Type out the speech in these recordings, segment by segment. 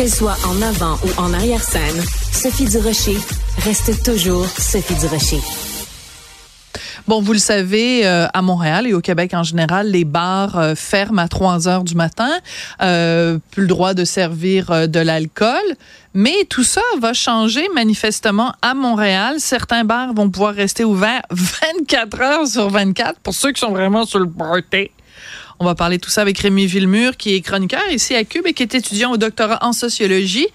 Qu'elle soit en avant ou en arrière-scène, Sophie Durocher reste toujours Sophie Durocher. Bon, vous le savez, euh, à Montréal et au Québec en général, les bars euh, ferment à 3 heures du matin, euh, plus le droit de servir de l'alcool. Mais tout ça va changer manifestement à Montréal. Certains bars vont pouvoir rester ouverts 24 heures sur 24 pour ceux qui sont vraiment sur le party. On va parler tout ça avec Rémi Villemur, qui est chroniqueur ici à Cube et qui est étudiant au doctorat en sociologie.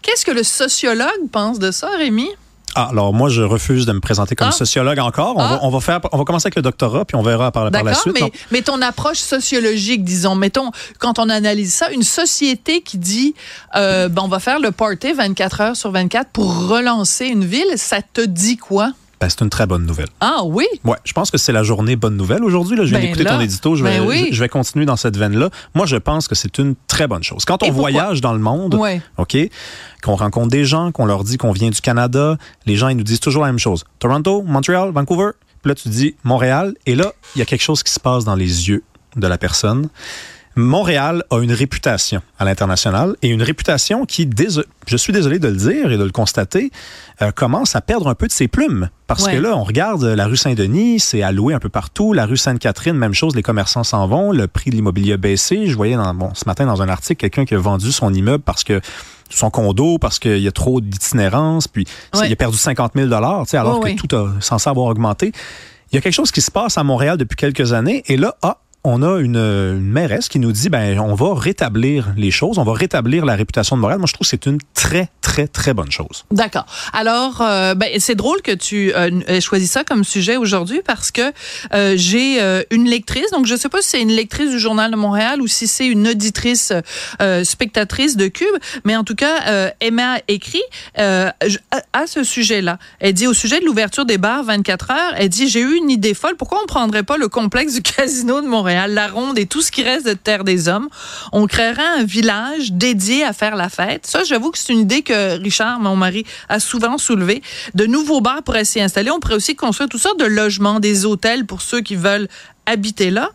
Qu'est-ce que le sociologue pense de ça, Rémi? Ah, alors moi, je refuse de me présenter comme Ah. sociologue encore. On, Ah. va, on, va faire, on va commencer avec le doctorat, puis on verra par, par la suite. mais ton approche sociologique, disons, mettons, quand on analyse ça, une société qui dit, euh, ben, on va faire le party 24 heures sur 24 pour relancer une ville, ça te dit quoi? Ben, c'est une très bonne nouvelle. Ah oui? Ouais, je pense que c'est la journée bonne nouvelle aujourd'hui. Je viens Ben d'écouter ton édito. Je vais, ben oui. je, vais continuer dans cette veine-là. Moi, je pense que c'est une très bonne chose. Quand on voyage dans le monde. OK, qu'on rencontre des gens, qu'on leur dit qu'on vient du Canada, les gens, ils nous disent toujours la même chose. Toronto, Montréal, Vancouver. Puis là, tu dis Montréal. Et là, il y a quelque chose qui se passe dans les yeux de la personne. Montréal a une réputation à l'international et une réputation qui, je suis désolé de le dire et de le constater, euh, commence à perdre un peu de ses plumes. Parce Ouais. que là, on regarde la rue Saint-Denis, c'est alloué un peu partout. La rue Sainte-Catherine, même chose, les commerçants s'en vont. Le prix de l'immobilier a baissé. Je voyais dans, bon, ce matin dans un article quelqu'un qui a vendu son immeuble parce que son condo, parce qu'il y a trop d'itinérance, puis Ouais. il a perdu 50 000 tu sais, alors que tout a censé avoir augmenté. Il y a quelque chose qui se passe à Montréal depuis quelques années, et là, ah, on a une, une mairesse qui nous dit ben on va rétablir les choses, on va rétablir la réputation de Montréal. Moi, je trouve que c'est une très très très bonne chose. D'accord. Alors, euh, ben, c'est drôle que tu euh, aies choisi ça comme sujet aujourd'hui parce que euh, j'ai euh, une lectrice, donc je sais pas si c'est une lectrice du Journal de Montréal ou si c'est une auditrice euh, spectatrice de Cube, mais en tout cas, Emma écrit à, à ce sujet-là. Elle dit au sujet de l'ouverture des bars 24 heures, elle dit j'ai eu une idée folle. Pourquoi on prendrait pas le complexe du casino de Montréal, la Ronde et tout ce qui reste de Terre des Hommes On créerait un village dédié à faire la fête. Ça, j'avoue que c'est une idée que Richard, mon mari, a souvent soulevée. De nouveaux bars pourraient s'y installer. On pourrait aussi construire toutes sortes de logements, des hôtels pour ceux qui veulent habiter là.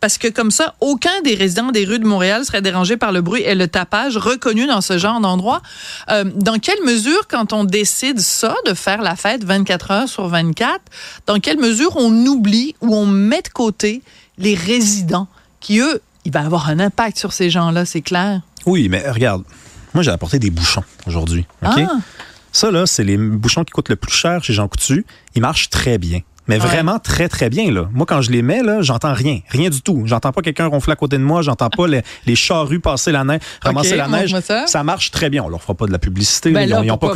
Parce que comme ça, aucun des résidents des rues de Montréal serait dérangé par le bruit et le tapage reconnu dans ce genre d'endroit. Euh, dans quelle mesure, quand on décide ça, de faire la fête 24 heures sur 24, dans quelle mesure on oublie ou on met de côté les résidents qui, eux, il va avoir un impact sur ces gens-là, c'est clair? Oui, mais regarde, moi j'ai apporté des bouchons aujourd'hui. Ah. Ça là, c'est les bouchons qui coûtent le plus cher chez Jean Coutu. Ils marchent très bien. Mais Ouais. vraiment très, très bien. Là. Moi, quand je les mets, là, j'entends rien. Rien du tout. J'entends pas quelqu'un ronfler à côté de moi. J'entends pas les, les charrues passer la neige, ramasser la neige. ça. marche très bien. On leur fera pas de la publicité. Ben ils, là, ont, ils ont pas,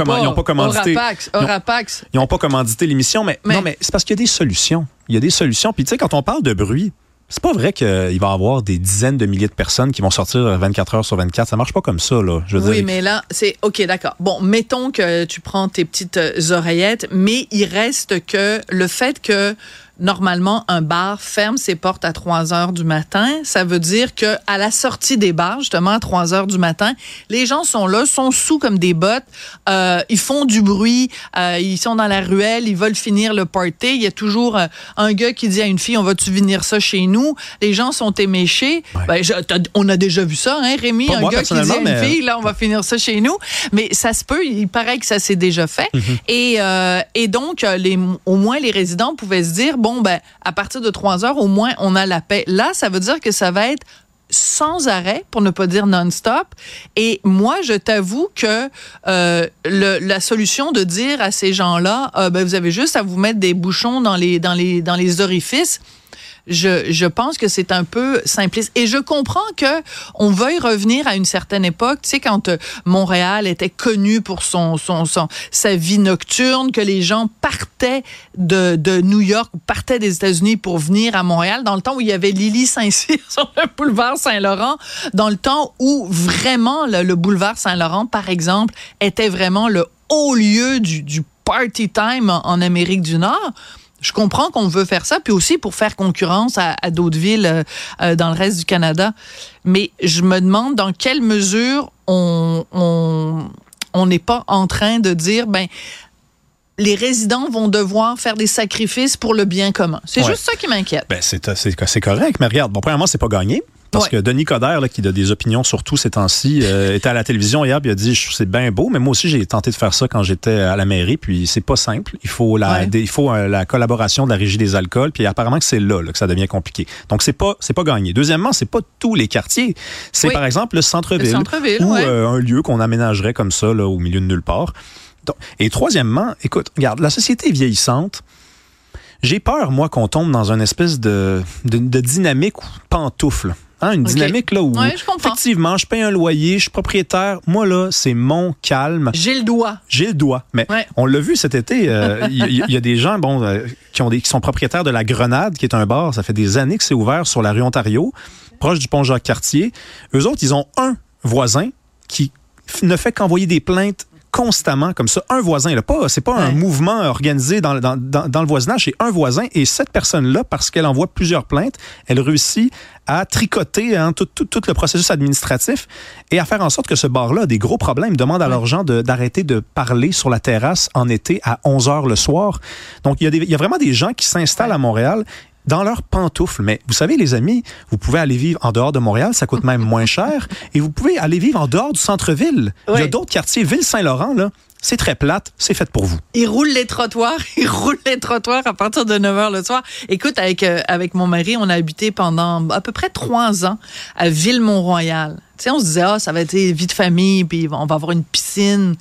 commandité. Orapax, ils ont- Orapax. ils ont pas commandité l'émission, mais, Mais- non, mais c'est parce qu'il y a des solutions. Il y a des solutions. Puis tu sais, quand on parle de bruit, c'est pas vrai qu'il va y avoir des dizaines de milliers de personnes qui vont sortir 24 heures sur 24. Ça marche pas comme ça, là. Je veux Oui, dire, mais là, c'est OK, d'accord. Bon, mettons que tu prends tes petites euh, oreillettes, mais il reste que le fait que normalement un bar ferme ses portes à 3 heures du matin, ça veut dire que à la sortie des bars, justement à 3 heures du matin, les gens sont là, sont sous comme des bottes, euh, ils font du bruit, euh, ils sont dans la ruelle, ils veulent finir le party. Il y a toujours euh, un gars qui dit à une fille, on va-tu venir ça chez nous Les gens sont éméchés. Ben, je- on a déjà vu ça, hein, Rémi, Pas un moi, gars qui dit à une fille, là, on va finir ça chez nous. Mais ça se peut, il paraît que ça s'est déjà fait. et, euh, et donc, les, au moins, les résidents pouvaient se dire, bon, ben, à partir de 3 heures, au moins, on a la paix. Là, ça veut dire que ça va être sans arrêt, pour ne pas dire non-stop. Et moi, je t'avoue que euh, la solution de dire à ces gens-là, euh, ben, vous avez juste à vous mettre des bouchons dans les, dans les, dans les orifices, je, je pense que c'est un peu simpliste. Et je comprends que on veuille revenir à une certaine époque, tu sais, quand euh, Montréal était connu pour son, son, son, sa vie nocturne, que les gens partaient de, de New York ou partaient des États-Unis pour venir à Montréal, dans le temps où il y avait Lily Saint-Cyr sur le boulevard Saint-Laurent, dans le temps où vraiment le, le boulevard Saint-Laurent, par exemple, était vraiment le haut lieu du, du party time en Amérique du Nord. Je comprends qu'on veut faire ça, puis aussi pour faire concurrence à, à d'autres villes euh, euh, dans le reste du Canada. Mais je me demande dans quelle mesure on n'est pas en train de dire ben les résidents vont devoir faire des sacrifices pour le bien commun. C'est Ouais. juste ça qui m'inquiète. Ben, c'est, c'est correct, mais regarde, bon, premièrement, c'est pas gagné. Parce Ouais. que Denis Coderre, là, qui a des opinions sur tout ces temps-ci, euh, était à la télévision hier, puis il a dit c'est bien beau, mais moi aussi j'ai tenté de faire ça quand j'étais à la mairie, puis c'est pas simple. Il faut la, Ouais. des- il faut euh, la collaboration de la régie des alcools, puis apparemment que c'est là, là, que ça devient compliqué. Donc c'est pas c'est pas gagné. Deuxièmement, c'est pas tous les quartiers. C'est Oui. par exemple le centre-ville, Le centre-ville, ou ouais. euh, un lieu qu'on aménagerait comme ça là, au milieu de nulle part. Donc- et troisièmement, écoute, regarde, la société est vieillissante. J'ai peur, moi, qu'on tombe dans une espèce de, de, de dynamique ou pantoufle. Hein, une dynamique là où, Ouais, je effectivement, je paye un loyer, je suis propriétaire. Moi, là, c'est mon calme. J'ai le doigt. J'ai le doigt. Mais Ouais. on l'a vu cet été. euh, Il y, a des gens bon, euh, qui, ont des, qui sont propriétaires de la Grenade, qui est un bar. Ça fait des années que c'est ouvert sur la rue Ontario, proche du pont Jacques-Cartier. Eux autres, ils ont un voisin qui ne fait qu'envoyer des plaintes constamment comme ça. Un voisin, là, pas, c'est pas un mouvement organisé dans, dans, dans, dans le voisinage, c'est un voisin. Et cette personne-là, parce qu'elle envoie plusieurs plaintes, elle réussit à tricoter hein, tout, tout, tout le processus administratif et à faire en sorte que ce bar-là a des gros problèmes. Demande à leurs gens de- d'arrêter de, parler sur la terrasse en été à 11 heures le soir. Donc, il y, a des- il y a vraiment des gens qui s'installent à Montréal dans leurs pantoufles. Mais vous savez, les amis, vous pouvez aller vivre en dehors de Montréal, ça coûte même moins cher. Et vous pouvez aller vivre en dehors du centre-ville. Il y a d'autres quartiers. Ville-Saint-Laurent, là, c'est très plate, c'est fait pour vous. Ils roulent les trottoirs, ils roulent les trottoirs à partir de 9 h le soir. Écoute, avec, euh, avec mon mari, on a habité pendant à peu près trois ans à Ville-Mont-Royal. Tu sais, on se disait, ah, ça va être vie de famille, puis on va avoir une piscine.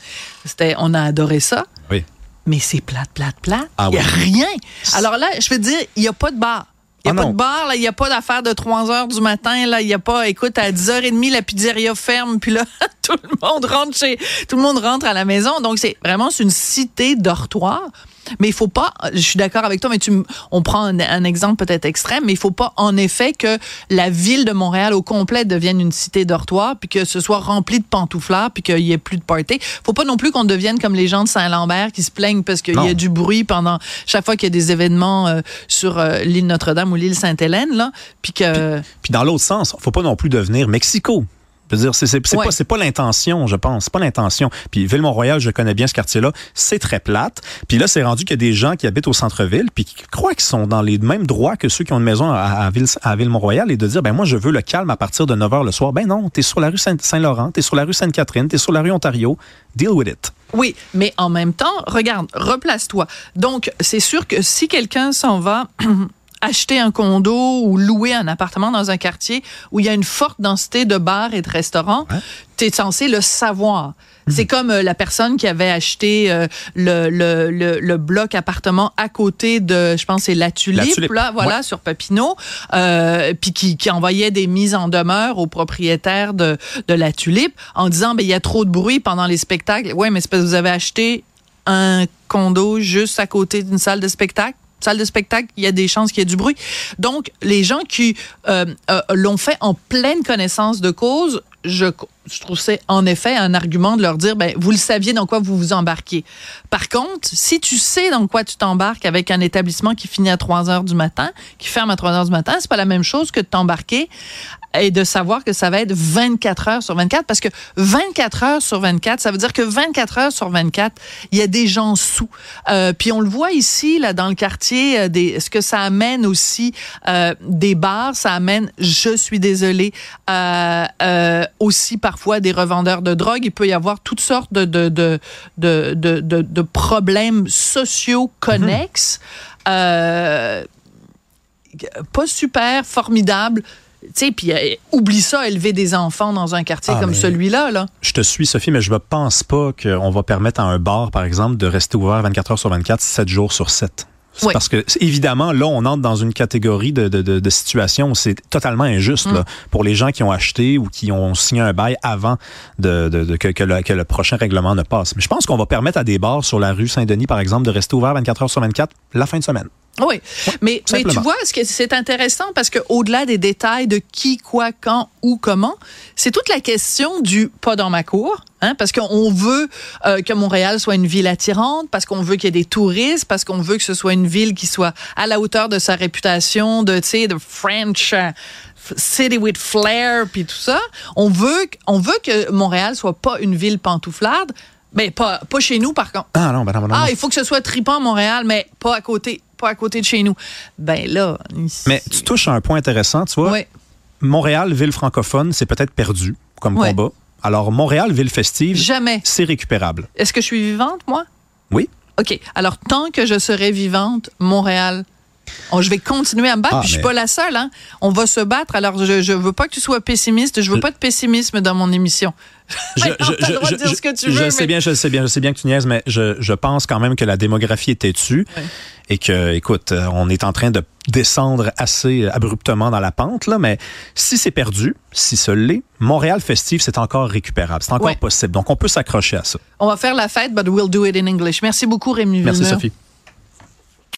C'était, on a adoré ça. Oui. Mais c'est plate, plate, plate. Ah il n'y a oui. rien. Alors là, je veux dire, il n'y a pas de bar. Il n'y a Ah pas non. de bar, là, il n'y a pas d'affaire de 3 heures du matin, là, il n'y a pas, écoute, à 10h30, la pizzeria ferme, puis là, tout le monde rentre chez, tout le monde rentre à la maison. Donc, c'est vraiment, c'est une cité dortoir. Mais il faut pas, je suis d'accord avec toi, mais tu, on prend un, un exemple peut-être extrême, mais il faut pas en effet que la ville de Montréal au complet devienne une cité dortoir, puis que ce soit rempli de pantouflards, puis qu'il y ait plus de party. Faut pas non plus qu'on devienne comme les gens de Saint-Lambert qui se plaignent parce qu'il y a du bruit pendant chaque fois qu'il y a des événements euh, sur euh, l'île Notre-Dame ou l'île Sainte-Hélène, là, puis que Puis dans l'autre sens, faut pas non plus devenir Mexico. Je veux dire, c'est c'est- c'est Ouais. pas, c'est pas l'intention, je pense. C'est pas l'intention. Puis Ville-Mont-Royal, je connais bien ce quartier-là. C'est très plate. Puis là, c'est rendu qu'il y a des gens qui habitent au centre-ville puis qui croient qu'ils sont dans les mêmes droits que ceux qui ont une maison à, à Ville, à Ville-Mont-Royal et de dire, ben moi, je veux le calme à partir de 9 h le soir. Ben non, t'es sur la rue Saint- Saint-Laurent, t'es sur la rue Sainte-Catherine, t'es sur la rue Ontario. Deal with it. Oui, mais en même temps, regarde, replace-toi. Donc, c'est sûr que si quelqu'un s'en va acheter un condo ou louer un appartement dans un quartier où il y a une forte densité de bars et de restaurants, tu es censé le savoir. C'est comme euh, la personne qui avait acheté euh, le, le, le, le bloc appartement à côté de, je pense, c'est La Tulipe, La Tulipe, là, voilà, ouais. sur Papineau, euh, puis qui, qui envoyait des mises en demeure aux propriétaires de, de La Tulipe en disant, ben il y a trop de bruit pendant les spectacles. Ouais, mais c'est parce que vous avez acheté un condo juste à côté d'une salle de spectacle? Salle de spectacle, il y a des chances qu'il y ait du bruit. Donc, les gens qui euh, euh, l'ont fait en pleine connaissance de cause, je, je trouve c'est en effet un argument de leur dire, ben, vous le saviez dans quoi vous vous embarquiez. Par contre, si tu sais dans quoi tu t'embarques avec un établissement qui finit à 3 heures du matin, qui ferme à 3 heures du matin, c'est pas la même chose que de t'embarquer et de savoir que ça va être 24 heures sur 24 parce que 24 heures sur 24, ça veut dire que 24 heures sur 24, il y a des gens sous. Euh, puis on le voit ici là dans le quartier euh, des ce que ça amène aussi euh, des bars, ça amène je suis désolé euh, aussi parfois des revendeurs de drogue, il peut y avoir toutes sortes de de de de de, de- de problèmes sociaux connexes. Euh, pas super formidable. Tu sais, puis euh, oublie ça, élever des enfants dans un quartier Ah, comme celui-là, là. Je te suis, Sophie, mais je ne pense pas qu'on va permettre à un bar, par exemple, de rester ouvert 24 heures sur 24, 7 jours sur 7. Oui. Parce que, évidemment, là, on entre dans une catégorie de, de, de, de situation où c'est totalement injuste Mm. là, pour les gens qui ont acheté ou qui ont signé un bail avant de, de, de- que, que le, que le prochain règlement ne passe. Mais je pense qu'on va permettre à des bars sur la rue Saint-Denis, par exemple, de rester ouverts 24 heures sur 24 la fin de semaine. Oui, mais, mais tu vois, c'est intéressant parce que au-delà des détails de qui, quoi, quand, où, comment, c'est toute la question du pas dans ma cour, hein, parce qu'on veut euh, que Montréal soit une ville attirante, parce qu'on veut qu'il y ait des touristes, parce qu'on veut que ce soit une ville qui soit à la hauteur de sa réputation de, tu sais, de French euh, city with flair, puis tout ça. On veut, on veut que Montréal soit pas une ville pantouflarde, mais pas, pas chez nous par contre. Ah non, ben non, ben non. Ah, il faut que ce soit tripant Montréal, mais pas à côté, pas à côté de chez nous. Ben là, Mais tu touches à un point intéressant, tu vois. oui, Montréal, ville francophone, c'est peut-être perdu comme combat. Alors, Montréal, ville festive, Jamais. c'est récupérable. Est-ce que je suis vivante, moi? Oui. OK. Alors, tant que je serai vivante, Montréal, je vais continuer à me battre. Ah, puis je suis mais- pas la seule. Hein? On va se battre. Alors, je, je veux pas que tu sois pessimiste. Je veux pas de pessimisme dans mon émission. Je, Ouais, non, t'as le droit de dire ce que tu je veux, sais bien, je sais bien, je sais bien que tu niaises, mais je, je pense quand même que la démographie est têtue et que, écoute, euh, on est en train de descendre assez abruptement dans la pente, là, mais si c'est perdu, si ce l'est, Montréal festive, c'est encore récupérable, c'est encore possible. Donc, on peut s'accrocher à ça. On va faire la fête, but we'll do it in English. Merci beaucoup, Rémi Merci, Villeneuve. Sophie.